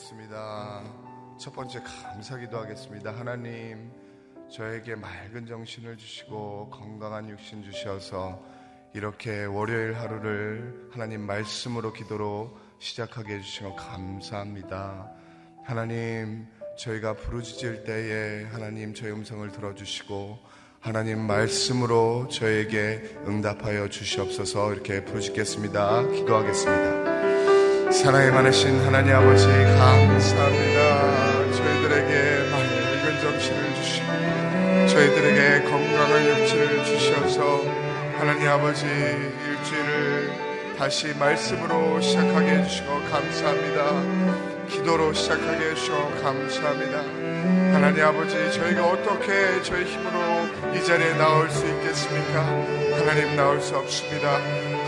기도하겠습니다. 첫 번째 감사 기도하겠습니다. 하나님, 저에게 맑은 정신을 주시고 건강한 육신 주셔서 이렇게 월요일 하루를 하나님 말씀으로 기도로 시작하게 해주신 것 감사합니다. 하나님, 저희가 부르짖을 때에 하나님 저희 음성을 들어주시고 하나님 말씀으로 저에게 응답하여 주시옵소서 이렇게 부르짖겠습니다. 기도하겠습니다. 사랑이 많으신 하나님 아버지 감사합니다. 저희들에게 맑은 정신을 주시고 저희들에게 건강한 주셔서 하나님 아버지 일주일을 다시 말씀으로 시작하게 해주시고 감사합니다. 기도로 시작하게 해주시고 감사합니다. 하나님 아버지 저희가 어떻게 저희 힘으로 이 자리에 나올 수 있겠습니까? 하나님 나올 수 없습니다.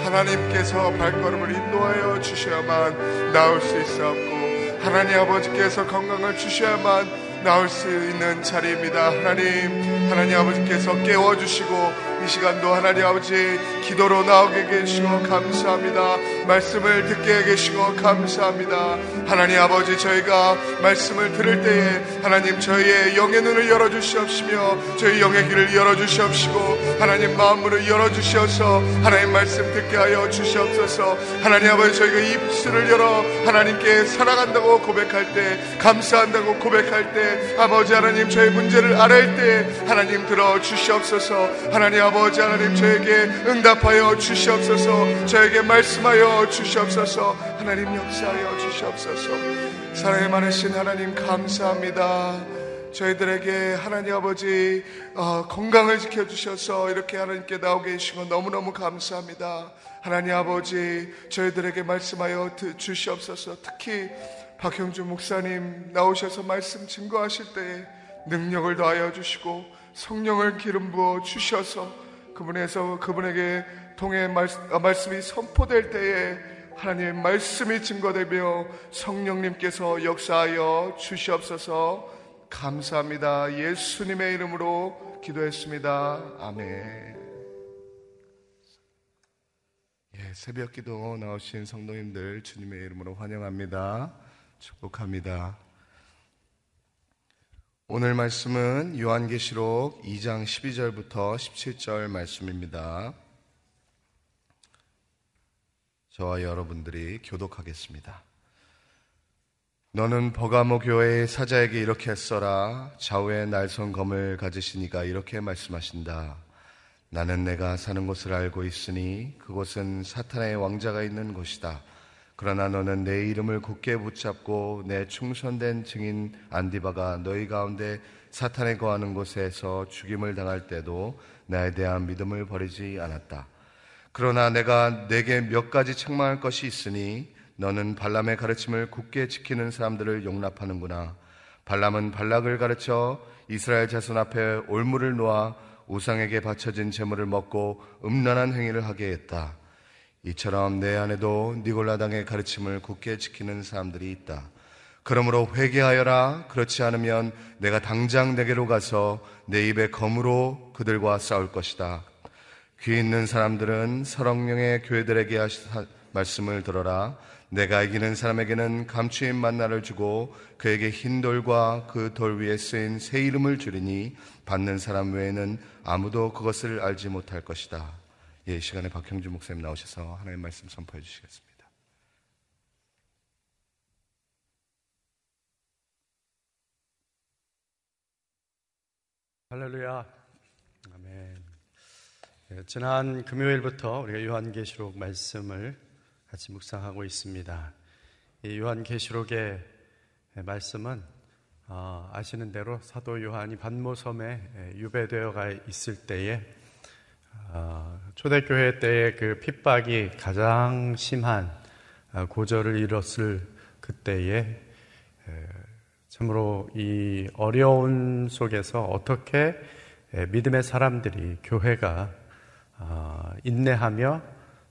하나님께서 발걸음을 인도하여 주셔야만 나올 수 있었고 하나님 아버지께서 건강을 주셔야만 나올 수 있는 자리입니다. 하나님, 하나님 아버지께서 깨워주시고 이 시간도 하나님 아버지 기도로 나오게 해주시고 감사합니다. 말씀을 듣게 해주시고 감사합니다. 하나님 아버지 저희가 말씀을 들을 때에 하나님 저희의 영의 눈을 열어주시옵시며 저희 영의 길을 열어주시옵시고 하나님 마음으로 열어주시어서 하나님 말씀 듣게 하여 주시옵소서 하나님 아버지 저희가 입술을 열어 하나님께 사랑한다고 고백할 때 감사한다고 고백할 때 아버지 하나님 저희 문제를 알을 때 하나님 들어 주시옵소서 하나님 아버지 하나님 저에게 응답하여 주시옵소서. 저에게 말씀하여 주시옵소서. 하나님 역사하여 주시옵소서. 사랑의 많으신 하나님 감사합니다. 저희들에게 하나님 아버지 어, 건강을 지켜주셔서 이렇게 하나님께 나오게 해주시고 너무너무 감사합니다. 하나님 아버지 저희들에게 말씀하여 주시옵소서. 특히 박형주 목사님 나오셔서 말씀 증거하실 때에 능력을 더하여 주시고 성령을 기름 부어 주셔서 그분에서 그분에게 통해 어, 말씀, 이 선포될 때에 하나님의 말씀이 증거되며 성령님께서 역사하여 주시옵소서 감사합니다. 예수님의 이름으로 기도했습니다. 아멘. 예, 새벽 기도 나오신 성도님들 주님의 이름으로 환영합니다. 축복합니다. 오늘 말씀은 요한계시록 2장 12절부터 17절 말씀입니다. 저와 여러분들이 교독하겠습니다. 너는 버가모 교회의 사자에게 이렇게 써라. 좌우에 날선 검을 가지시니가 이렇게 말씀하신다. 나는 내가 사는 곳을 알고 있으니 그곳은 사탄의 왕자가 있는 곳이다. 그러나 너는 내 이름을 굳게 붙잡고 내 충선된 증인 안디바가 너희 가운데 사탄에 거하는 곳에서 죽임을 당할 때도 나에 대한 믿음을 버리지 않았다. 그러나 내가 내게 몇 가지 책망할 것이 있으니 너는 발람의 가르침을 굳게 지키는 사람들을 용납하는구나. 발람은 발락을 가르쳐 이스라엘 자손 앞에 올무를 놓아 우상에게 바쳐진 재물을 먹고 음란한 행위를 하게 했다. 이처럼 내 안에도 니골라당의 가르침을 굳게 지키는 사람들이 있다. 그러므로 회개하여라. 그렇지 않으면 내가 당장 내게로 가서 내 입에 검으로 그들과 싸울 것이다. 귀 있는 사람들은 설왕령의 교회들에게 하신 말씀을 들어라. 내가 이기는 사람에게는 감추인 만나를 주고 그에게 흰 돌과 그 돌 위에 쓰인 새 이름을 주리니 받는 사람 외에는 아무도 그것을 알지 못할 것이다. 예, 시간에 박형주 목사님 나오셔서 하나님 말씀 선포해 주시겠습니다. 할렐루야. 아멘. 예, 지난 금요일부터 우리가 요한계시록 말씀을 같이 묵상하고 있습니다. 이 요한계시록의 말씀은 어, 아시는 대로 사도 요한이 반모섬에 유배되어 가 있을 때에 어, 초대교회 때의 그 핍박이 가장 심한 어, 고절을 이뤘을 그때에 참으로 이 어려운 속에서 어떻게 믿음의 사람들이 교회가 아, 인내하며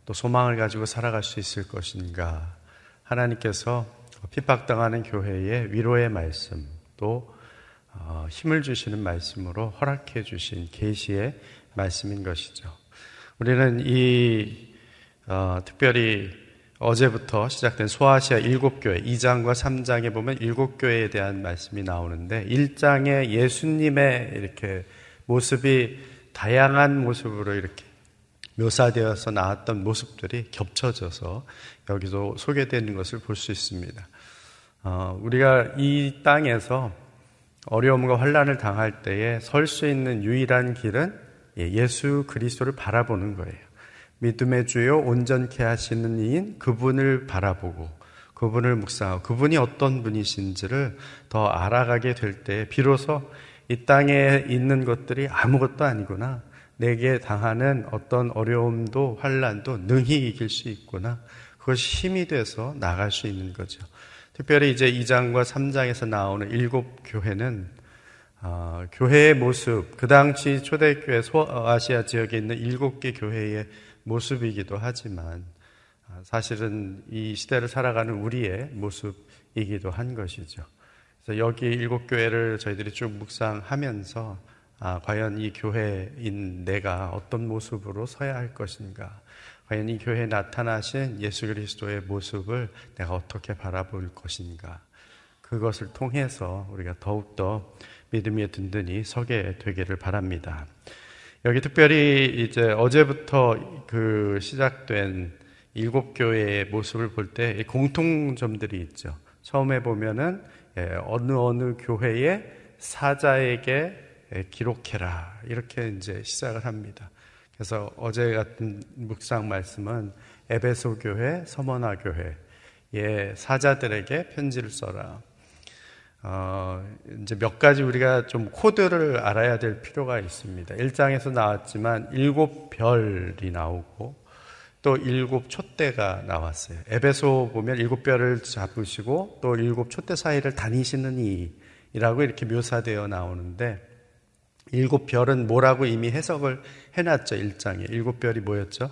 또 소망을 가지고 살아갈 수 있을 것인가. 하나님께서 핍박당하는 교회의 위로의 말씀 또 어, 힘을 주시는 말씀으로 허락해 주신 계시의 말씀인 것이죠. 우리는 이 어, 특별히 어제부터 시작된 소아시아 일곱 교회 2장과 3장에 보면 일곱 교회에 대한 말씀이 나오는데 1장에 예수님의 이렇게 모습이 다양한 모습으로 이렇게 묘사되어서 나왔던 모습들이 겹쳐져서 여기도 소개되는 것을 볼 수 있습니다. 어, 우리가 이 땅에서 어려움과 환란을 당할 때에 설 수 있는 유일한 길은 예, 예수 그리스도를 바라보는 거예요. 믿음의 주요 온전케 하시는 이인 그분을 바라보고 그분을 묵상하고 그분이 어떤 분이신지를 더 알아가게 될 때 비로소 이 땅에 있는 것들이 아무것도 아니구나. 내게 당하는 어떤 어려움도 환란도 능히 이길 수 있구나. 그것이 힘이 돼서 나갈 수 있는 거죠. 특별히 이제 2장과 3장에서 나오는 일곱 교회는 어, 교회의 모습, 그 당시 초대교회 소아시아 지역에 있는 일곱 개 교회의 모습이기도 하지만 어, 사실은 이 시대를 살아가는 우리의 모습이기도 한 것이죠. 그래서 여기 일곱 교회를 저희들이 쭉 묵상하면서 아, 과연 이 교회인 내가 어떤 모습으로 서야 할 것인가? 과연 이 교회에 나타나신 예수 그리스도의 모습을 내가 어떻게 바라볼 것인가? 그것을 통해서 우리가 더욱더 믿음이 든든히 서게 되기를 바랍니다. 여기 특별히 이제 어제부터 그 시작된 일곱 교회의 모습을 볼 때 공통점들이 있죠. 처음에 보면은 예, 어느 어느 교회의 사자에게 기록해라 이렇게 이제 시작을 합니다. 그래서 어제 같은 묵상 말씀은 에베소 교회, 서머나 교회의 사자들에게 편지를 써라. 어, 이제 몇 가지 우리가 좀 코드를 알아야 될 필요가 있습니다. 1장에서 나왔지만 일곱 별이 나오고 또 일곱 촛대가 나왔어요. 에베소 보면 일곱 별을 잡으시고 또 일곱 촛대 사이를 다니시는 이라고 이렇게 묘사되어 나오는데 일곱 별은 뭐라고 이미 해석을 해놨죠. 1장에. 일곱 별이 뭐였죠?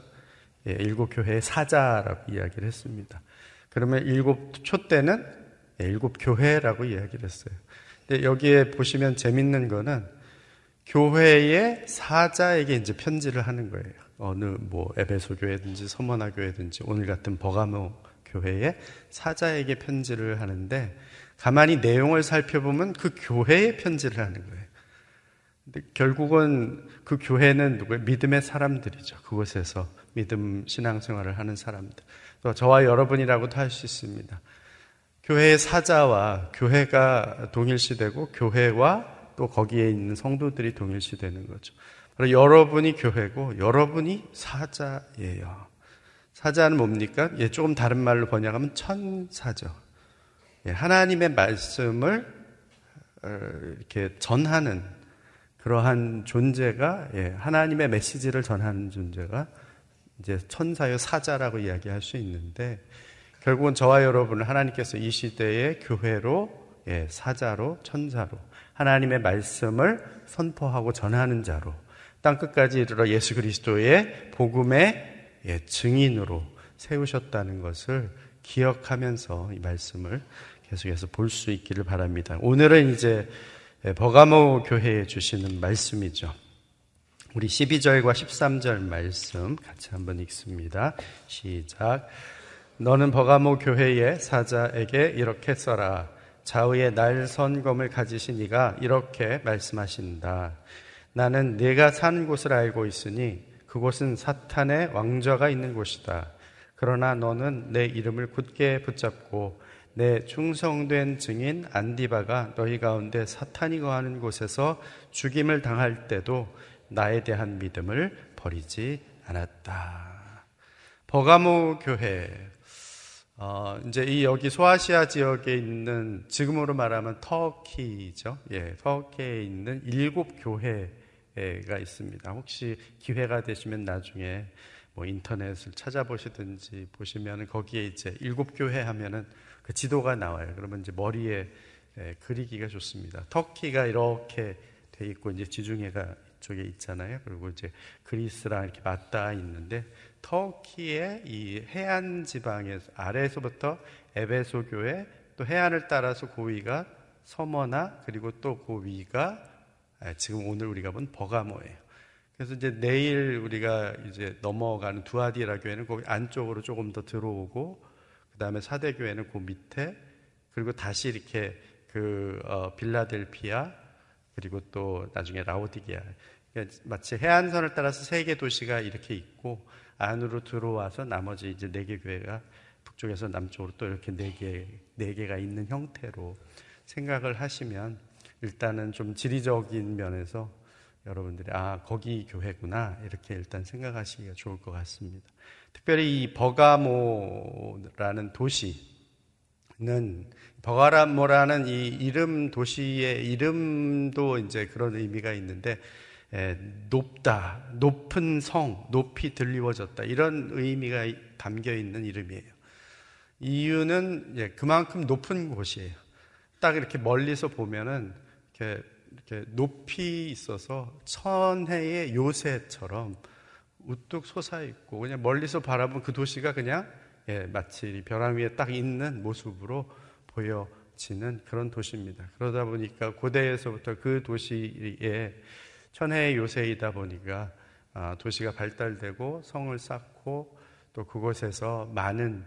예, 일곱 교회의 사자라고 이야기를 했습니다. 그러면 일곱 촛대는 예, 일곱 교회라고 이야기를 했어요. 근데 여기에 보시면 재밌는 거는 교회의 사자에게 이제 편지를 하는 거예요. 어느 뭐 에베소 교회든지 서머나 교회든지 오늘 같은 버가모 교회의 사자에게 편지를 하는데 가만히 내용을 살펴보면 그 교회에 편지를 하는 거예요. 결국은 그 교회는 누구예요? 믿음의 사람들이죠. 그곳에서 믿음 신앙생활을 하는 사람들. 또 저와 여러분이라고도 할 수 있습니다. 교회의 사자와 교회가 동일시되고 교회와 또 거기에 있는 성도들이 동일시되는 거죠. 바로 여러분이 교회고 여러분이 사자예요. 사자는 뭡니까? 예, 조금 다른 말로 번역하면 천사죠. 예, 하나님의 말씀을 어, 이렇게 전하는 그러한 존재가 예, 하나님의 메시지를 전하는 존재가 이제 천사요 사자라고 이야기할 수 있는데 결국은 저와 여러분을 하나님께서 이 시대의 교회로 예, 사자로 천사로 하나님의 말씀을 선포하고 전하는 자로 땅 끝까지 이르러 예수 그리스도의 복음의 예, 증인으로 세우셨다는 것을 기억하면서 이 말씀을 계속해서 볼 수 있기를 바랍니다. 오늘은 이제 예, 버가모 교회에 주시는 말씀이죠. 우리 12절과 13절 말씀 같이 한번 읽습니다. 시작. 너는 버가모 교회의 사자에게 이렇게 써라. 좌우에 날 선검을 가지신 이가 이렇게 말씀하신다. 나는 네가 사는 곳을 알고 있으니 그곳은 사탄의 왕좌가 있는 곳이다. 그러나 너는 내 이름을 굳게 붙잡고 내 충성된 증인 안디바가 너희 가운데 사탄이 거하는 곳에서 죽임을 당할 때도 나에 대한 믿음을 버리지 않았다. 버가모 교회, 어, 이제 이 여기 소아시아 지역에 있는 지금으로 말하면 터키죠. 예, 터키에 있는 일곱 교회가 있습니다. 혹시 기회가 되시면 나중에 뭐 인터넷을 찾아보시든지 보시면 거기에 이제 일곱 교회 하면은 그 지도가 나와요. 그러면 이제 머리에 예, 그리기가 좋습니다. 터키가 이렇게 돼 있고 이제 지중해가 쪽에 있잖아요. 그리고 이제 그리스랑 이렇게 맞닿아 있는데 터키의 이 해안 지방에서 아래에서부터 에베소 교회 또 해안을 따라서 고위가 서머나 그리고 또 고위가 아, 지금 오늘 우리가 본 버가모예요. 그래서 이제 내일 우리가 이제 넘어가는 두아디라 교회는 거기 안쪽으로 조금 더 들어오고 그 다음에 사대 교회는 그 밑에 그리고 다시 이렇게 그 어, 빌라델피아 그리고 또 나중에 라오디게아 그러니까 마치 해안선을 따라서 세 개 도시가 이렇게 있고 안으로 들어와서 나머지 이제 네 개 교회가 북쪽에서 남쪽으로 또 이렇게 네 개, 네 개가 있는 형태로 생각을 하시면 일단은 좀 지리적인 면에서 여러분들이 아 거기 교회구나 이렇게 일단 생각하시기가 좋을 것 같습니다. 특별히 이 버가모라는 도시 는 버가라모라는 이 이름 도시의 이름도 이제 그런 의미가 있는데 에, 높다, 높은 성, 높이 들리워졌다 이런 의미가 담겨 있는 이름이에요. 이유는 예, 그만큼 높은 곳이에요. 딱 이렇게 멀리서 보면은 이렇게, 이렇게 높이 있어서 천혜의 요새처럼 우뚝 솟아 있고 그냥 멀리서 바라본 그 도시가 그냥 예, 마치 벼랑 위에 딱 있는 모습으로 보여지는 그런 도시입니다. 그러다 보니까 고대에서부터 그 도시에 천혜의 요새이다 보니까 아, 도시가 발달되고 성을 쌓고 또 그곳에서 많은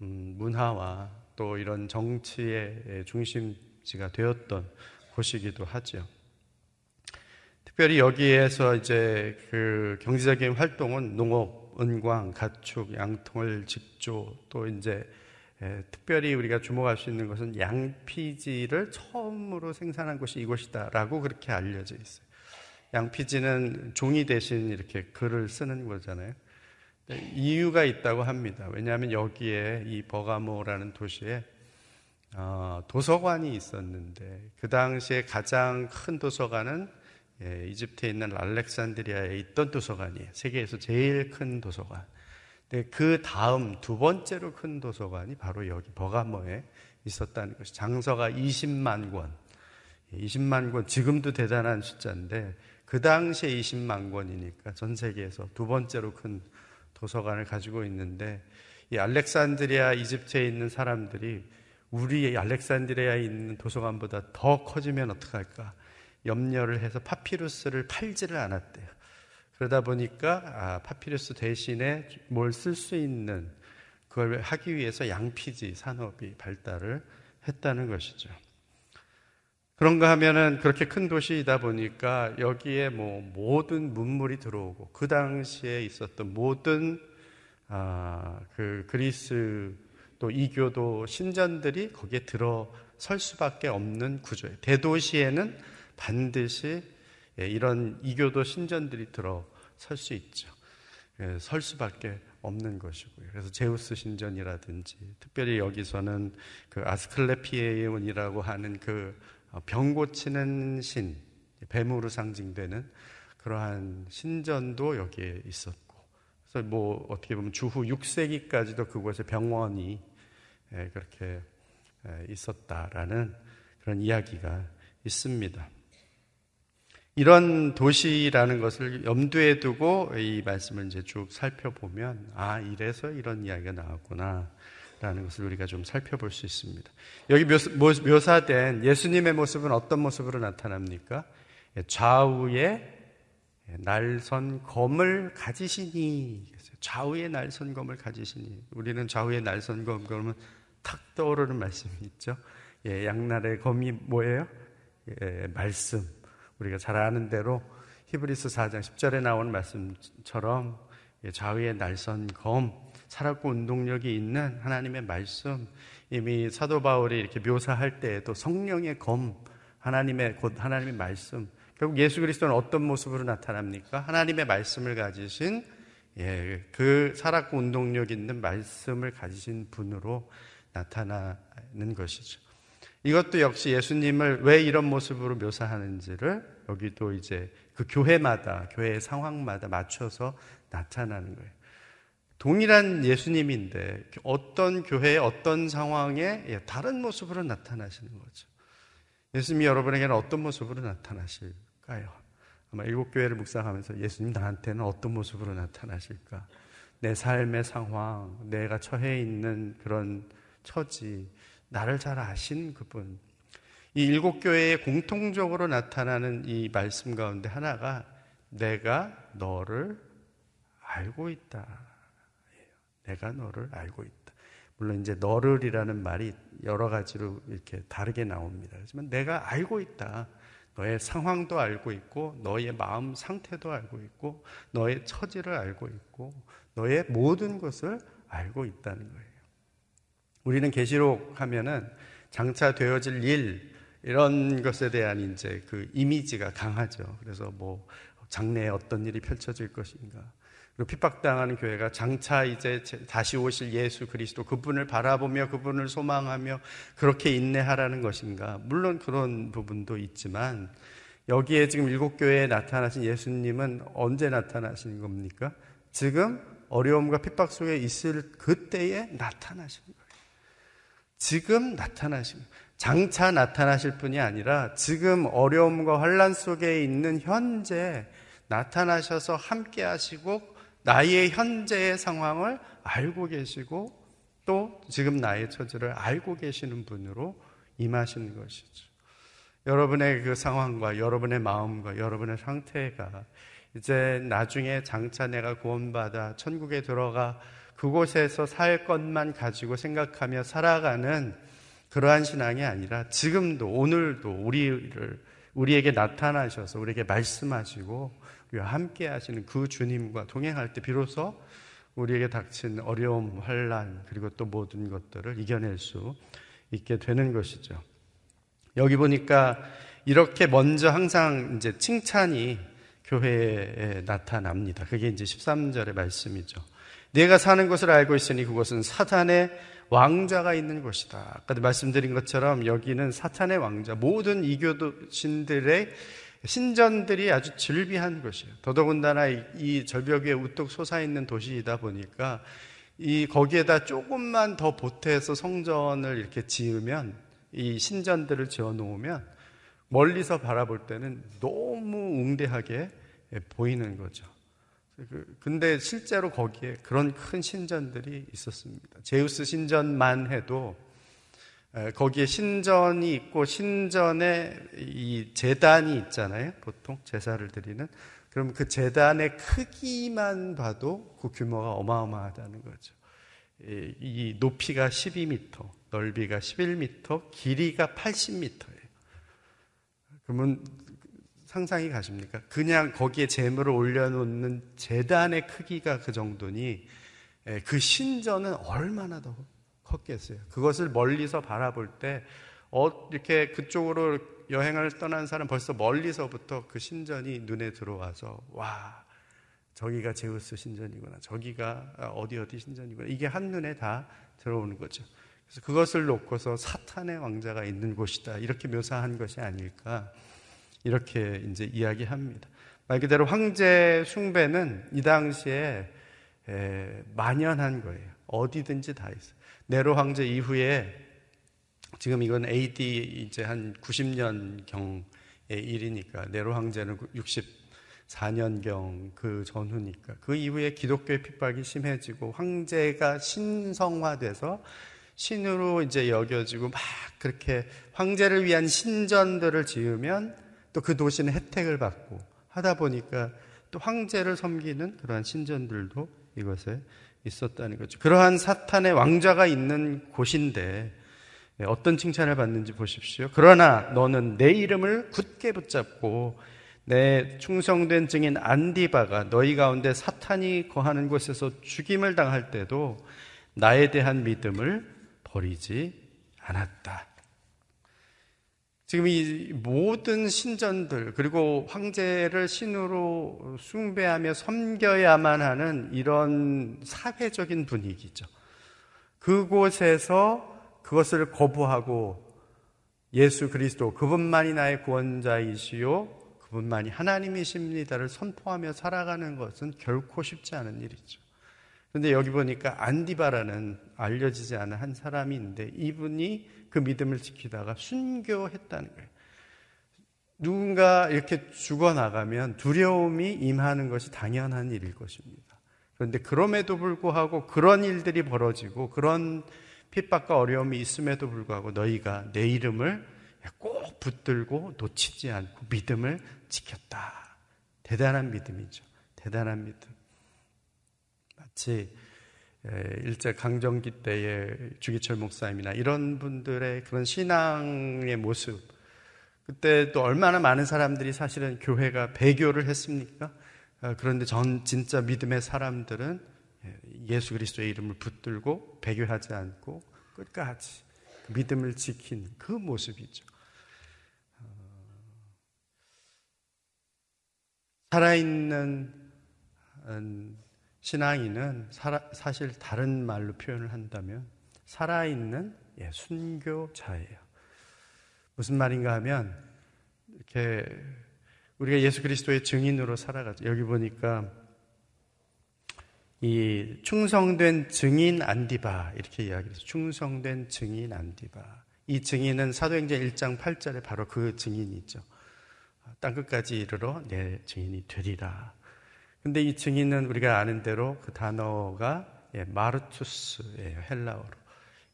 음, 문화와 또 이런 정치의 중심지가 되었던 곳이기도 하죠. 특별히 여기에서 이제 그 경제적인 활동은 농업, 은광, 가축, 양통을 직조 또 이제 예, 특별히 우리가 주목할 수 있는 것은 양피지를 처음으로 생산한 곳이 이곳이다라고 그렇게 알려져 있어요. 양피지는 종이 대신 이렇게 글을 쓰는 거잖아요. 이유가 있다고 합니다. 왜냐하면 여기에 이 버가모라는 도시에 어, 도서관이 있었는데 그 당시에 가장 큰 도서관은 예, 이집트에 있는 알렉산드리아에 있던 도서관이에요. 세계에서 제일 큰 도서관. 그 다음 두 번째로 큰 도서관이 바로 여기 버가모에 있었다는 것이 장서가 20만 권. 20만 권 지금도 대단한 숫자인데 그 당시에 20만 권이니까 전 세계에서 두 번째로 큰 도서관을 가지고 있는데 이 알렉산드리아 이집트에 있는 사람들이 우리 알렉산드리아에 있는 도서관보다 더 커지면 어떡할까 염려를 해서 파피루스를 팔지를 않았대요. 그러다 보니까 아, 파피루스 대신에 뭘 쓸 수 있는 그걸 하기 위해서 양피지 산업이 발달을 했다는 것이죠. 그런가 하면은 그렇게 큰 도시이다 보니까 여기에 뭐 모든 문물이 들어오고 그 당시에 있었던 모든 아, 그 그리스 또 이교도 신전들이 거기에 들어설 수밖에 없는 구조예요. 대도시에는 반드시 예, 이런 이교도 신전들이 들어설 수 있죠. 예, 설 수밖에 없는 것이고요. 그래서 제우스 신전이라든지 특별히 여기서는 그 아스클레피에온이라고 하는 그 어, 병 고치는 신, 뱀으로 상징되는 그러한 신전도 여기에 있었고, 그래서 뭐 어떻게 보면 주후 6세기까지도 그곳에 병원이 예, 그렇게 예, 있었다라는 그런 이야기가 있습니다. 이런 도시라는 것을 염두에 두고 이 말씀을 이제 쭉 살펴보면, 아, 이래서 이런 이야기가 나왔구나. 라는 것을 우리가 좀 살펴볼 수 있습니다. 여기 묘사 된 예수님의 모습은 어떤 모습으로 나타납니까? 예, 좌우에 날선 검을 가지시니 좌우에 날선 검을 가지시니 우리는 좌우에 날선 검 그러면 탁 떠오르는 말씀이 있죠. 예, 양날의 검이 뭐예요? 예, 말씀. 우리가 잘 아는 대로 히브리스 4장 10절에 나오는 말씀처럼 예, 좌우에 날선 검 살았고 운동력이 있는 하나님의 말씀 이미 사도 바울이 이렇게 묘사할 때에도 성령의 검 하나님의 곧 하나님의 말씀 결국 예수 그리스도는 어떤 모습으로 나타납니까? 하나님의 말씀을 가지신 예, 그 살았고 운동력 있는 말씀을 가지신 분으로 나타나는 것이죠. 이것도 역시 예수님을 왜 이런 모습으로 묘사하는지를 여기도 이제 그 교회마다, 교회의 상황마다 맞춰서 나타나는 거예요. 동일한 예수님인데 어떤 교회의 어떤 상황에 예, 다른 모습으로 나타나시는 거죠. 예수님이 여러분에게는 어떤 모습으로 나타나실까요? 아마 일곱 교회를 묵상하면서 예수님 나한테는 어떤 모습으로 나타나실까? 내 삶의 상황, 내가 처해 있는 그런 처지, 나를 잘 아신 그분. 이 일곱 교회에 공통적으로 나타나는 이 말씀 가운데 하나가 내가 너를 알고 있다. 내가 너를 알고 있다. 물론 이제 너를이라는 말이 여러 가지로 이렇게 다르게 나옵니다. 하지만 내가 알고 있다. 너의 상황도 알고 있고, 너의 마음 상태도 알고 있고, 너의 처지를 알고 있고, 너의 모든 것을 알고 있다는 거예요. 우리는 계시록 하면은 장차 되어질 일 이런 것에 대한 이제 그 이미지가 강하죠. 그래서 뭐 장래에 어떤 일이 펼쳐질 것인가. 그리고 핍박당하는 교회가 장차 이제 다시 오실 예수 그리스도 그분을 바라보며 그분을 소망하며 그렇게 인내하라는 것인가. 물론 그런 부분도 있지만 여기에 지금 일곱 교회에 나타나신 예수님은 언제 나타나신 겁니까? 지금 어려움과 핍박 속에 있을 그때에 나타나신 거예요. 지금 거예요. 장차 나타나실 뿐이 아니라 지금 어려움과 환란 속에 있는 현재 나타나셔서 함께 하시고 나의 현재의 상황을 알고 계시고 또 지금 나의 처지를 알고 계시는 분으로 임하시는 것이죠. 여러분의 그 상황과 여러분의 마음과 여러분의 상태가 이제 나중에 장차 내가 구원받아 천국에 들어가 그곳에서 살 것만 가지고 생각하며 살아가는 그러한 신앙이 아니라 지금도 오늘도 우리를 우리에게 나타나셔서 우리에게 말씀하시고 우리와 함께 하시는 그 주님과 동행할 때 비로소 우리에게 닥친 어려움, 환란 그리고 또 모든 것들을 이겨낼 수 있게 되는 것이죠. 여기 보니까 이렇게 먼저 항상 이제 칭찬이 교회에 나타납니다. 그게 이제 13절의 말씀이죠. 내가 사는 것을 알고 있으니 그것은 사탄의 왕자가 있는 곳이다. 아까도 말씀드린 것처럼 여기는 사탄의 왕자, 모든 이교도 신들의 신전들이 아주 즐비한 곳이에요. 더더군다나 이 절벽 위에 우뚝 솟아있는 도시이다 보니까 이 거기에다 조금만 더 보태서 성전을 이렇게 지으면 이 신전들을 지어 놓으면 멀리서 바라볼 때는 너무 웅대하게 보이는 거죠. 그, 근데 실제로 거기에 그런 큰 신전들이 있었습니다. 제우스 신전만 해도 거기에 신전이 있고 신전에 이 재단이 있잖아요. 보통 제사를 드리는. 그럼 그 재단의 크기만 봐도 그 규모가 어마어마하다는 거죠. 이 높이가 12m, 넓이가 11m, 길이가 80m예요. 그러면 상상이 가십니까? 그냥 거기에 재물을 올려놓는 재단의 크기가 그 정도니 그 신전은 얼마나 더 컸겠어요. 그것을 멀리서 바라볼 때 어, 이렇게 그쪽으로 여행을 떠난 사람 벌써 멀리서부터 그 신전이 눈에 들어와서 와 저기가 제우스 신전이구나 저기가 어디 어디 신전이구나 이게 한 눈에 다 들어오는 거죠. 그래서 그것을 놓고서 사탄의 왕자가 있는 곳이다 이렇게 묘사한 것이 아닐까 이렇게 이제 이야기합니다. 말 그대로 황제 숭배는 이 당시에 만연한 거예요. 어디든지 다 있어요. 네로 황제 이후에 지금 이건 AD 이제 한 90년 경의 일이니까 네로 황제는 64년 경 그 전후니까 그 이후에 기독교의 핍박이 심해지고 황제가 신성화돼서 신으로 이제 여겨지고 막 그렇게 황제를 위한 신전들을 지으면 또 그 도시는 혜택을 받고 하다 보니까 또 황제를 섬기는 그러한 신전들도 이것에 있었다는 거죠. 그러한 사탄의 왕자가 있는 곳인데 어떤 칭찬을 받는지 보십시오. 그러나 너는 내 이름을 굳게 붙잡고 내 충성된 증인 안디바가 너희 가운데 사탄이 거하는 곳에서 죽임을 당할 때도 나에 대한 믿음을 버리지 않았다. 지금 이 모든 신전들 그리고 황제를 신으로 숭배하며 섬겨야만 하는 이런 사회적인 분위기죠. 그곳에서 그것을 거부하고 예수 그리스도 그분만이 나의 구원자이시요 그분만이 하나님이십니다를 선포하며 살아가는 것은 결코 쉽지 않은 일이죠. 그런데 여기 보니까 안디바라는 알려지지 않은 한 사람이 있는데 이분이 그 믿음을 지키다가 순교했다는 거예요. 누군가 이렇게 죽어나가면 두려움이 임하는 것이 당연한 일일 것입니다. 그런데 그럼에도 불구하고 그런 일들이 벌어지고 그런 핍박과 어려움이 있음에도 불구하고 너희가 내 이름을 꼭 붙들고 놓치지 않고 믿음을 지켰다. 대단한 믿음이죠. 대단한 믿음. 마치 일제 강점기 때의 주기철 목사님이나 이런 분들의 그런 신앙의 모습. 그때 또 얼마나 많은 사람들이 사실은 교회가 배교를 했습니까? 아, 그런데 전 진짜 믿음의 사람들은 예수 그리스도의 이름을 붙들고 배교하지 않고 끝까지 믿음을 지킨 그 모습이죠. 살아있는 음, 신앙인은 사실 다른 말로 표현을 한다면 살아있는 예, 순교자예요. 무슨 말인가 하면 이렇게 우리가 예수 그리스도의 증인으로 살아가죠. 여기 보니까 이 충성된 증인 안디바 이렇게 이야기해서 충성된 증인 안디바 이 증인은 사도행전 1장 8절에 바로 그 증인이죠. 땅 끝까지 이르러 내 증인이 되리라. 근데 이 증인은 우리가 아는 대로 그 단어가 예, 마르투스예요. 헬라어로.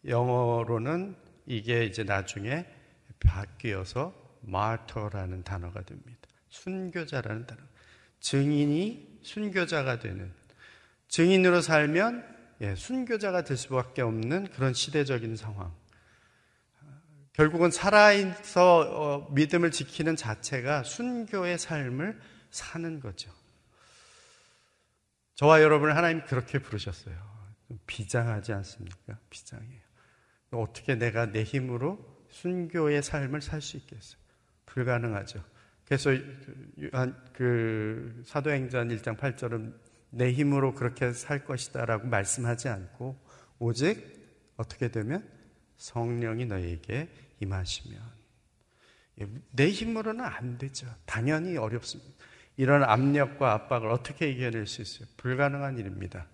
영어로는 이게 이제 나중에 바뀌어서 마터라는 단어가 됩니다. 순교자라는 단어. 증인이 순교자가 되는 증인으로 살면 예, 순교자가 될 수밖에 없는 그런 시대적인 상황. 결국은 살아있어 어, 믿음을 지키는 자체가 순교의 삶을 사는 거죠. 저와 여러분을 하나님 그렇게 부르셨어요. 비장하지 않습니까? 비장해요. 어떻게 내가 내 힘으로 순교의 삶을 살 수 있겠어요? 불가능하죠. 그래서 그 사도행전 1장 8절은 내 힘으로 그렇게 살 것이다라고 말씀하지 않고 오직 어떻게 되면 성령이 너에게 임하시면 내 힘으로는 안 되죠. 당연히 어렵습니다. 이런 압력과 압박을 어떻게 이겨낼 수 있어요? 불가능한 일입니다.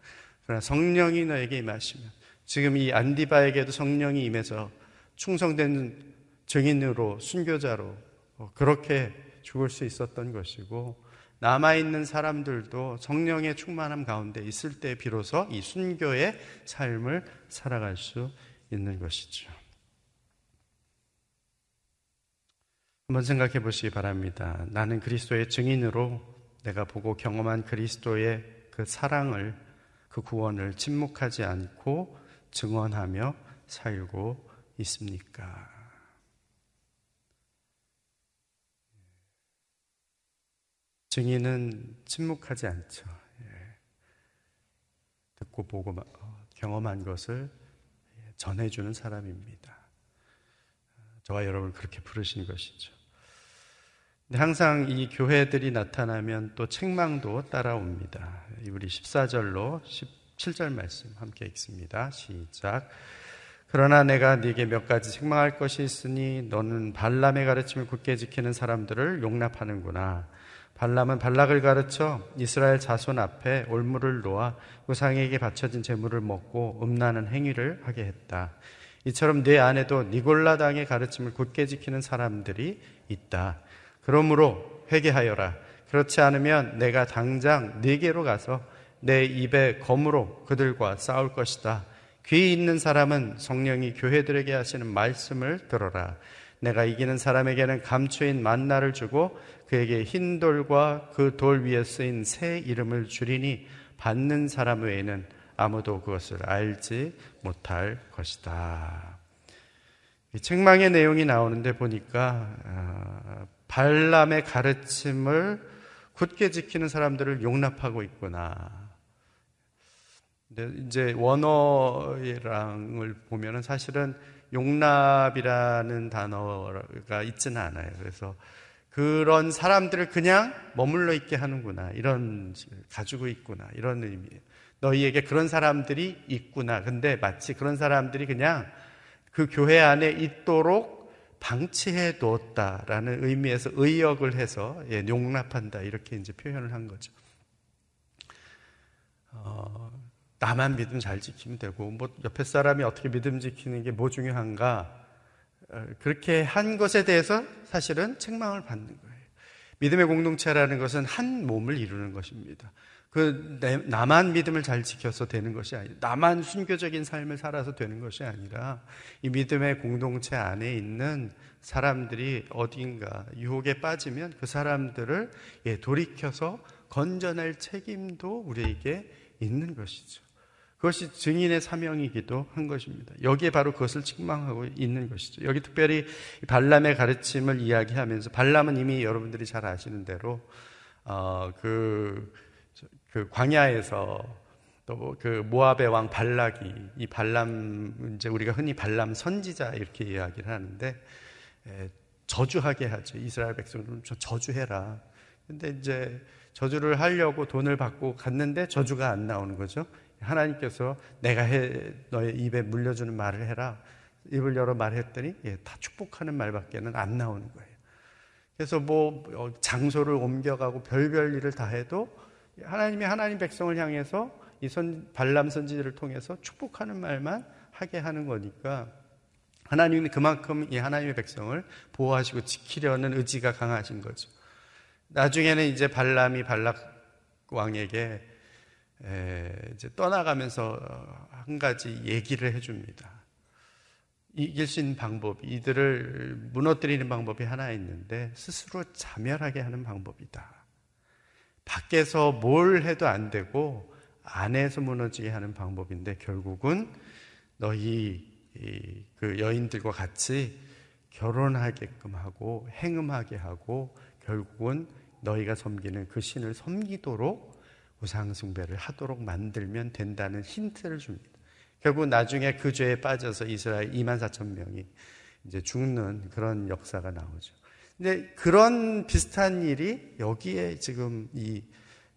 그러나 성령이 너에게 임하시면 지금 이 안디바에게도 성령이 임해서 충성된 증인으로 순교자로 그렇게 죽을 수 있었던 것이고 남아있는 사람들도 성령의 충만함 가운데 있을 때 비로소 이 순교의 삶을 살아갈 수 있는 것이죠. 한번 생각해 보시기 바랍니다. 나는 그리스도의 증인으로 내가 보고 경험한 그리스도의 그 사랑을, 그 구원을 침묵하지 않고 증언하며 살고 있습니까? 증인은 침묵하지 않죠. 예. 듣고 보고 어, 경험한 것을 전해주는 사람입니다. 저와 여러분을 그렇게 부르신 것이죠. 항상 이 교회들이 나타나면 또 책망도 따라옵니다. 우리 14절로 17절 말씀 함께 읽습니다. 시작. 그러나 내가 네게 몇 가지 책망할 것이 있으니 너는 발람의 가르침을 굳게 지키는 사람들을 용납하는구나. 발람은 발락을 가르쳐 이스라엘 자손 앞에 올무를 놓아 우상에게 바쳐진 재물을 먹고 음란한 행위를 하게 했다. 이처럼 내 안에도 니골라 당의 가르침을 굳게 지키는 사람들이 있다. 그러므로 회개하여라. 그렇지 않으면 내가 당장 네게로 가서 내 입에 검으로 그들과 싸울 것이다. 귀 있는 사람은 성령이 교회들에게 하시는 말씀을 들어라. 내가 이기는 사람에게는 감추인 만나를 주고 그에게 흰 돌과 그 돌 위에 쓰인 새 이름을 주리니 받는 사람 외에는 아무도 그것을 알지 못할 것이다. 책망의 내용이 나오는데 보니까 아, 발람의 가르침을 굳게 지키는 사람들을 용납하고 있구나. 근데 이제 원어랑을 보면은 사실은 용납이라는 단어가 있지는 않아요. 그래서 그런 사람들을 그냥 머물러 있게 하는구나. 이런, 가지고 있구나. 이런 의미예요. 너희에게 그런 사람들이 있구나. 근데 마치 그런 사람들이 그냥 그 교회 안에 있도록 방치해 두었다라는 의미에서 의역을 해서 예, 용납한다 이렇게 이제 표현을 한 거죠. 어, 나만 믿음 잘 지키면 되고 뭐 옆에 사람이 어떻게 믿음 지키는 게 뭐 중요한가 어, 그렇게 한 것에 대해서 사실은 책망을 받는 거예요. 믿음의 공동체라는 것은 한 몸을 이루는 것입니다. 그 나만 믿음을 잘 지켜서 되는 것이 아니라 나만 순교적인 삶을 살아서 되는 것이 아니라 이 믿음의 공동체 안에 있는 사람들이 어딘가 유혹에 빠지면 그 사람들을 예, 돌이켜서 건져낼 책임도 우리에게 있는 것이죠. 그것이 증인의 사명이기도 한 것입니다. 여기에 바로 그것을 책망하고 있는 것이죠. 여기 특별히 발람의 가르침을 이야기하면서 발람은 이미 여러분들이 잘 아시는 대로 어, 그, 그 광야에서 또 그 모압의 왕 발락이 이 발람 이제 우리가 흔히 발람 선지자 이렇게 이야기를 하는데 에, 저주하게 하죠. 이스라엘 백성을 저주해라. 근데 이제 저주를 하려고 돈을 받고 갔는데 저주가 안 나오는 거죠. 하나님께서 내가 해, 너의 입에 물려주는 말을 해라. 입을 열어 말했더니 예, 다 축복하는 말밖에는 안 나오는 거예요. 그래서 뭐 어, 장소를 옮겨가고 별별 일을 다 해도 하나님이 하나님 백성을 향해서 이 선, 발람 선지자를 통해서 축복하는 말만 하게 하는 거니까 하나님이 그만큼 이 하나님의 백성을 보호하시고 지키려는 의지가 강하신 거죠. 나중에는 이제 발람이 발락 왕에게 이제 떠나가면서 한 가지 얘기를 해줍니다. 이길 수 있는 방법, 이들을 무너뜨리는 방법이 하나 있는데 스스로 자멸하게 하는 방법이다. 밖에서 뭘 해도 안 되고 안에서 무너지게 하는 방법인데 결국은 너희 그 여인들과 같이 결혼하게끔 하고 행음하게 하고 결국은 너희가 섬기는 그 신을 섬기도록 우상숭배를 하도록 만들면 된다는 힌트를 줍니다. 결국 나중에 그 죄에 빠져서 이스라엘 2만 4천 명이 이제 죽는 그런 역사가 나오죠. 근데 그런 비슷한 일이 여기에 지금 이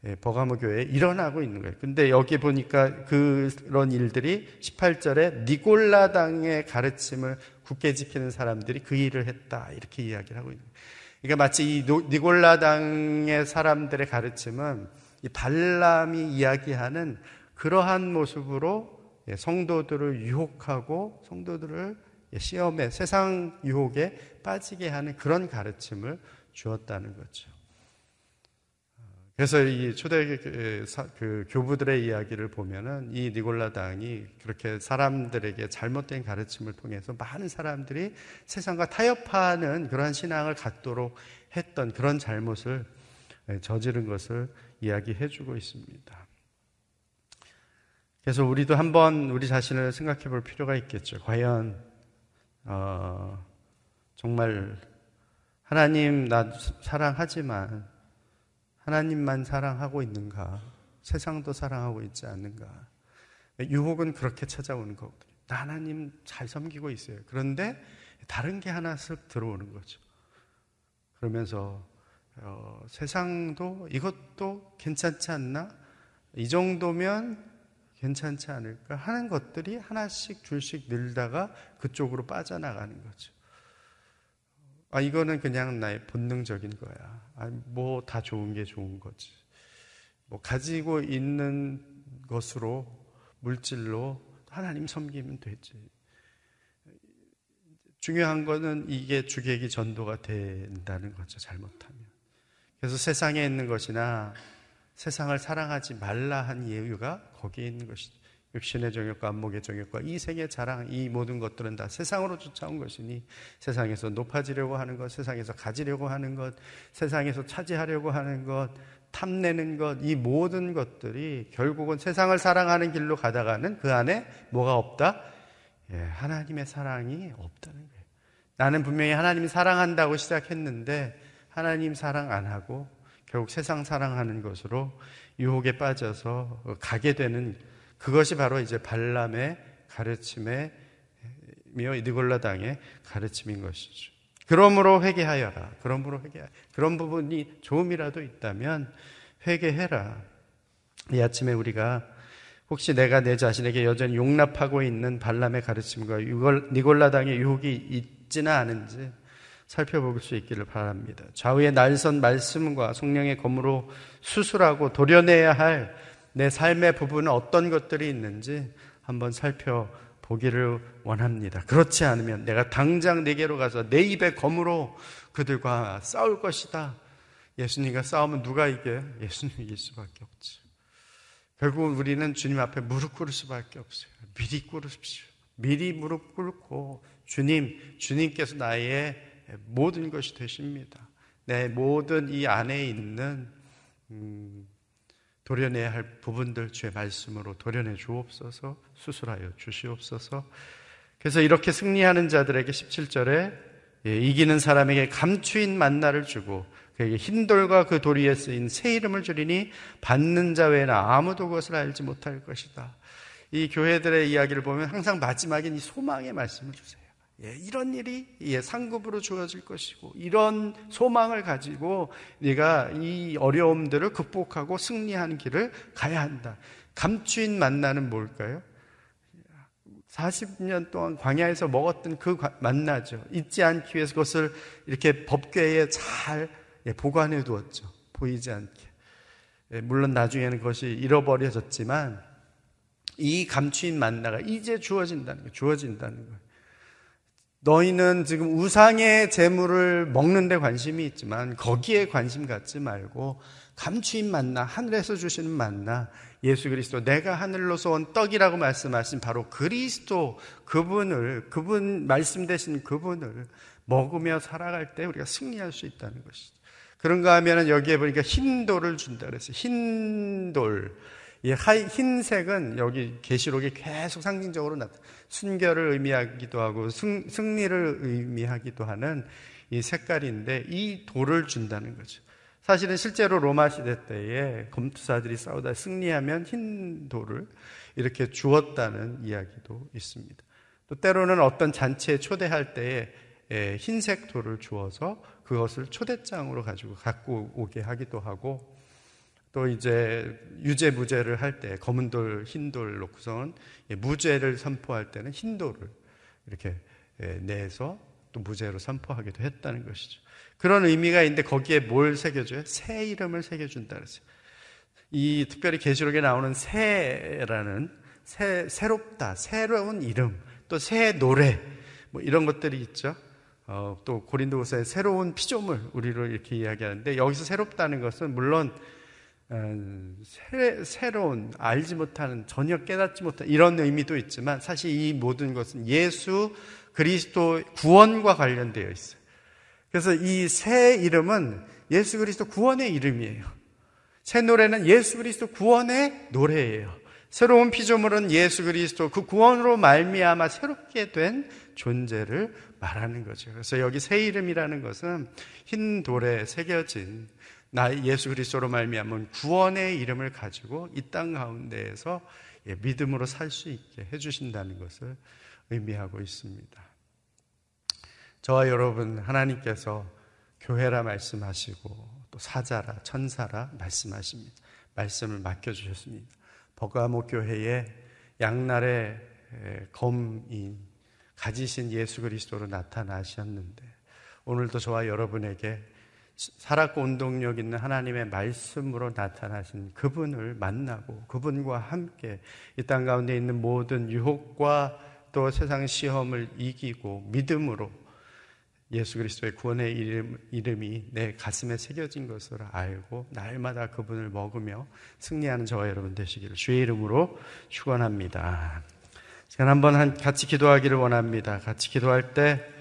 예, 버가모 교회에 일어나고 있는 거예요. 근데 여기 보니까 그런 일들이 18절에 니골라당의 가르침을 굳게 지키는 사람들이 그 일을 했다. 이렇게 이야기를 하고 있는 거예요. 그러니까 마치 이 니골라당의 사람들의 가르침은 이 발람이 이야기하는 그러한 모습으로 예, 성도들을 유혹하고 성도들을 예, 시험에 세상 유혹에 빠지게 하는 그런 가르침을 주었다는 거죠. 그래서 이 초대 그, 그 교부들의 이야기를 보면은 이 니골라 당이 그렇게 사람들에게 잘못된 가르침을 통해서 많은 사람들이 세상과 타협하는 그러한 신앙을 갖도록 했던 그런 잘못을 예, 저지른 것을 이야기해 주고 있습니다. 그래서 우리도 한번 우리 자신을 생각해 볼 필요가 있겠죠. 과연, 어, 정말 하나님 나 사랑하지만 하나님만 사랑하고 있는가? 세상도 사랑하고 있지 않는가? 유혹은 그렇게 찾아오는 거거든요. 나 하나님 잘 섬기고 있어요. 그런데 다른 게 하나 쓱 들어오는 거죠. 그러면서 어, 세상도 이것도 괜찮지 않나? 이 정도면 괜찮지 않을까 하는 것들이 하나씩 줄씩 늘다가 그쪽으로 빠져나가는 거죠. 아, 이거는 그냥 나의 본능적인 거야. 아, 뭐 다 좋은 게 좋은 거지. 뭐 가지고 있는 것으로 물질로 하나님 섬기면 되지. 중요한 거는 이게 주객이 전도가 된다는 거죠. 잘못하면. 그래서 세상에 있는 것이나 세상을 사랑하지 말라 한 이유가 거기에 있는 것이죠. 육신의 정욕과 안목의 정욕과 이 생의 자랑, 이 모든 것들은 다 세상으로 쫓아온 것이니 세상에서 높아지려고 하는 것, 세상에서 가지려고 하는 것, 세상에서 차지하려고 하는 것, 탐내는 것, 이 모든 것들이 결국은 세상을 사랑하는 길로 가다가는 그 안에 뭐가 없다? 예, 하나님의 사랑이 없다는 거예요. 나는 분명히 하나님 사랑한다고 시작했는데 하나님 사랑 안 하고 결국 세상 사랑하는 것으로 유혹에 빠져서 가게 되는 그것이 바로 이제 발람의 가르침의 미어 니골라 당의 가르침인 것이죠. 그러므로 회개하여라. 그러므로 회개하. 그런 부분이 조금이라도 있다면 회개해라. 이 아침에 우리가 혹시 내가 내 자신에게 여전히 용납하고 있는 발람의 가르침과 니골라 당의 유혹이 있지는 않은지 살펴볼 수 있기를 바랍니다. 좌우의 날선 말씀과 성령의 검으로 수술하고 도려내야 할 내 삶의 부분은 어떤 것들이 있는지 한번 살펴보기를 원합니다. 그렇지 않으면 내가 당장 내게로 가서 내 입에 검으로 그들과 싸울 것이다. 예수님과 싸우면 누가 이겨요? 예수님 이 길 수밖에 없죠. 결국 우리는 주님 앞에 무릎 꿇을 수밖에 없어요. 미리 꿇으십시오. 미리 무릎 꿇고 주님, 주님께서 나의 모든 것이 되십니다. 내 모든 이 안에 있는 음, 도려내야 할 부분들 주의 말씀으로 도려내 주옵소서 수술하여 주시옵소서 그래서 이렇게 승리하는 자들에게 17절에 예, 이기는 사람에게 감추인 만나를 주고 그에게 흰 돌과 그돌 위에 쓰인 새 이름을 주리니 받는 자 외에나 아무도 그것을 알지 못할 것이다. 이 교회들의 이야기를 보면 항상 마지막엔 이 소망의 말씀을 주세요. 예, 이런 일이 예, 상급으로 주어질 것이고 이런 소망을 가지고 네가 이 어려움들을 극복하고 승리하는 길을 가야 한다. 감추인 만나는 뭘까요? 40년 동안 광야에서 먹었던 그 만나죠. 잊지 않기 위해서 그것을 이렇게 법궤에 잘 예, 보관해 두었죠. 보이지 않게. 예, 물론 나중에는 그것이 잃어버려졌지만 이 감추인 만나가 이제 주어진다는 거예요. 주어진다는 거예요. 너희는 지금 우상의 재물을 먹는데 관심이 있지만 거기에 관심 갖지 말고 감추인 만나, 하늘에서 주시는 만나, 예수 그리스도, 내가 하늘로서 온 떡이라고 말씀하신 바로 그리스도, 그분을, 그분, 말씀 되신 그분을 먹으며 살아갈 때 우리가 승리할 수 있다는 것이죠. 그런가 하면은 여기에 보니까 흰 돌을 준다 그랬어요. 흰 돌. 이 흰색은 여기 계시록에 계속 상징적으로 나타 순결을 의미하기도 하고 승, 승리를 의미하기도 하는 이 색깔인데 이 돌을 준다는 거죠. 사실은 실제로 로마 시대 때에 검투사들이 싸우다 승리하면 흰 돌을 이렇게 주었다는 이야기도 있습니다. 또 때로는 어떤 잔치에 초대할 때에 흰색 돌을 주어서 그것을 초대장으로 가지고 갖고 오게 하기도 하고 또 이제 유죄 무죄를 할 때 검은 돌, 흰 돌 놓고선 무죄를 선포할 때는 흰 돌을 이렇게 내서 또 무죄로 선포하기도 했다는 것이죠. 그런 의미가 있는데 거기에 뭘 새겨줘요? 새 이름을 새겨준다 그랬어요. 이 특별히 계시록에 나오는 새라는 새, 새롭다, 새로운 이름, 또 새 노래, 뭐 이런 것들이 있죠. 어, 또 고린도후서의 새로운 피조물 우리로 이렇게 이야기하는데 여기서 새롭다는 것은 물론 어, 새, 로운 알지 못하는 전혀 깨닫지 못한 이런 의미도 있지만 사실 이 모든 것은 예수 그리스도 구원과 관련되어 있어요. 그래서 이 새 이름은 예수 그리스도 구원의 이름이에요. 새 노래는 예수 그리스도 구원의 노래예요. 새로운 피조물은 예수 그리스도 그 구원으로 말미암아 새롭게 된 존재를 말하는 거죠. 그래서 여기 새 이름이라는 것은 흰 돌에 새겨진 나 예수 그리스도로 말미암은 구원의 이름을 가지고 이 땅 가운데에서 예, 믿음으로 살 수 있게 해주신다는 것을 의미하고 있습니다. 저와 여러분 하나님께서 교회라 말씀하시고 또 사자라 천사라 말씀하십니다. 말씀을 맡겨 주셨습니다. 버가모 교회에 양날의 검인 가지신 예수 그리스도로 나타나셨는데 오늘도 저와 여러분에게 살았고 운동력 있는 하나님의 말씀으로 나타나신 그분을 만나고 그분과 함께 이 땅 가운데 있는 모든 유혹과 또 세상 시험을 이기고 믿음으로 예수 그리스도의 구원의 이름, 이름이 내 가슴에 새겨진 것을 알고 날마다 그분을 먹으며 승리하는 저와 여러분 되시기를 주의 이름으로 축원합니다. 시간 한번 같이 기도하기를 원합니다. 같이 기도할 때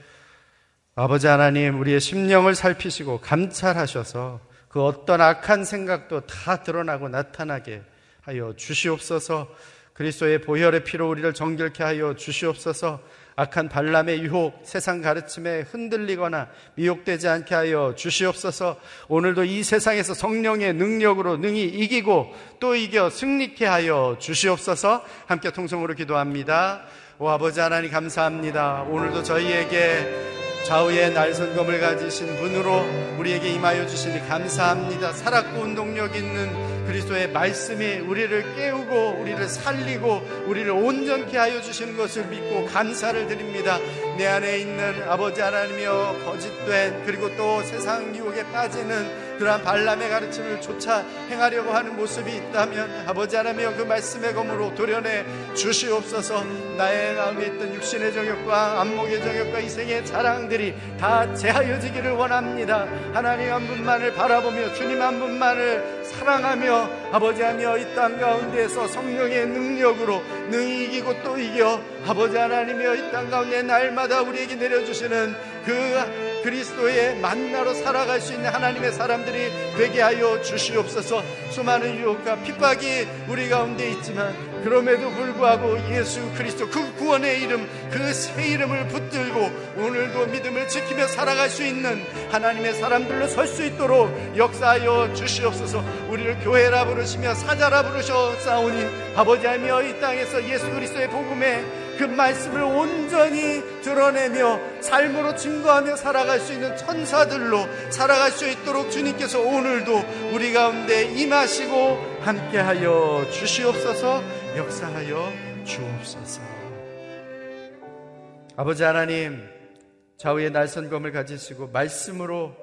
아버지 하나님, 우리의 심령을 살피시고 감찰하셔서 그 어떤 악한 생각도 다 드러나고 나타나게 하여 주시옵소서 그리스도의 보혈의 피로 우리를 정결케 하여 주시옵소서 악한 발람의 유혹, 세상 가르침에 흔들리거나 미혹되지 않게 하여 주시옵소서 오늘도 이 세상에서 성령의 능력으로 능히 이기고 또 이겨 승리케 하여 주시옵소서 함께 통성으로 기도합니다. 오 아버지 하나님 감사합니다. 오늘도 저희에게 좌우에 날선검을 가지신 분으로 우리에게 임하여 주시니 감사합니다. 살았고 운동력 있는 그리스도의 말씀이 우리를 깨우고 우리를 살리고 우리를 온전케 하여 주시는 것을 믿고 감사를 드립니다. 내 안에 있는 아버지 하나님이여 거짓된 그리고 또 세상 유혹에 빠지는 그러한 발람의 가르침을 쫓아 행하려고 하는 모습이 있다면 아버지 하나님이여 그 말씀의 검으로 도려내 주시옵소서. 나의 마음에 있던 육신의 정욕과 안목의 정욕과 이생의 자랑들이 다 제하여지기를 원합니다. 하나님 한 분만을 바라보며 주님 한 분만을 사랑하며 아버지 하며 이 땅 가운데에서 성령의 능력으로 능히 이기고 또 이겨 아버지 하나님이여 이 땅 가운데 날마다 우리에게 내려주시는 그 그리스도의 만나로 살아갈 수 있는 하나님의 사람들이 되게 하여 주시옵소서. 수많은 유혹과 핍박이 우리 가운데 있지만 그럼에도 불구하고 예수 그리스도 그 구원의 이름 그 새 이름을 붙들고 오늘도 믿음을 지키며 살아갈 수 있는 하나님의 사람들로 설 수 있도록 역사하여 주시옵소서. 우리를 교회라 부르시며 사자라 부르셔 싸우니 아버지 하며 이 땅에서 예수 그리스도의 복음에 그 말씀을 온전히 드러내며 삶으로 증거하며 살아갈 수 있는 천사들로 살아갈 수 있도록 주님께서 오늘도 우리 가운데 임하시고 함께하여 주시옵소서 역사하여 주옵소서 아버지 하나님 좌우의 날선검을 가지시고 말씀으로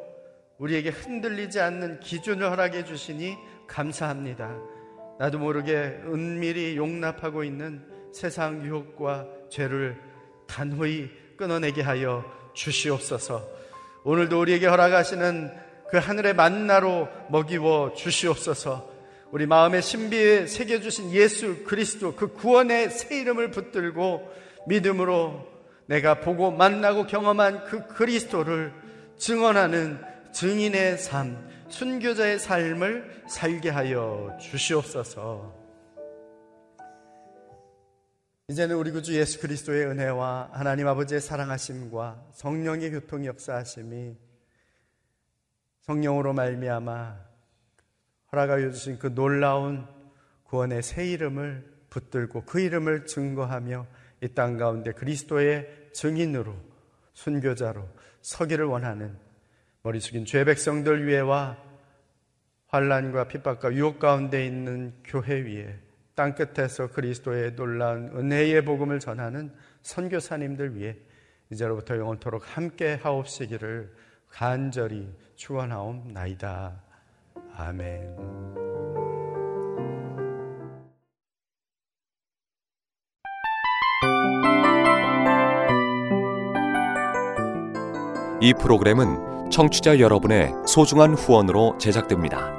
우리에게 흔들리지 않는 기준을 허락해 주시니 감사합니다. 나도 모르게 은밀히 용납하고 있는 세상 유혹과 죄를 단호히 끊어내게 하여 주시옵소서. 오늘도 우리에게 허락하시는 그 하늘의 만나로 먹이워 주시옵소서. 우리 마음의 신비에 새겨주신 예수 그리스도 그 구원의 새 이름을 붙들고 믿음으로 내가 보고 만나고 경험한 그 그리스도를 증언하는 증인의 삶, 순교자의 삶을 살게 하여 주시옵소서. 이제는 우리 구주 예수 그리스도의 은혜와 하나님 아버지의 사랑하심과 성령의 교통 역사하심이 성령으로 말미암아 허락하여 주신 그 놀라운 구원의 새 이름을 붙들고 그 이름을 증거하며 이 땅 가운데 그리스도의 증인으로 순교자로 서기를 원하는 머리 숙인 죄 백성들 위에와 환란과 핍박과 유혹 가운데 있는 교회 위에 땅 끝에서 그리스도의 놀라운 은혜의 복음을 전하는 선교사님들 위해 이제로부터 영원토록 함께 하옵시기를 간절히 축원하옵나이다. 아멘. 이 프로그램은 청취자 여러분의 소중한 후원으로 제작됩니다.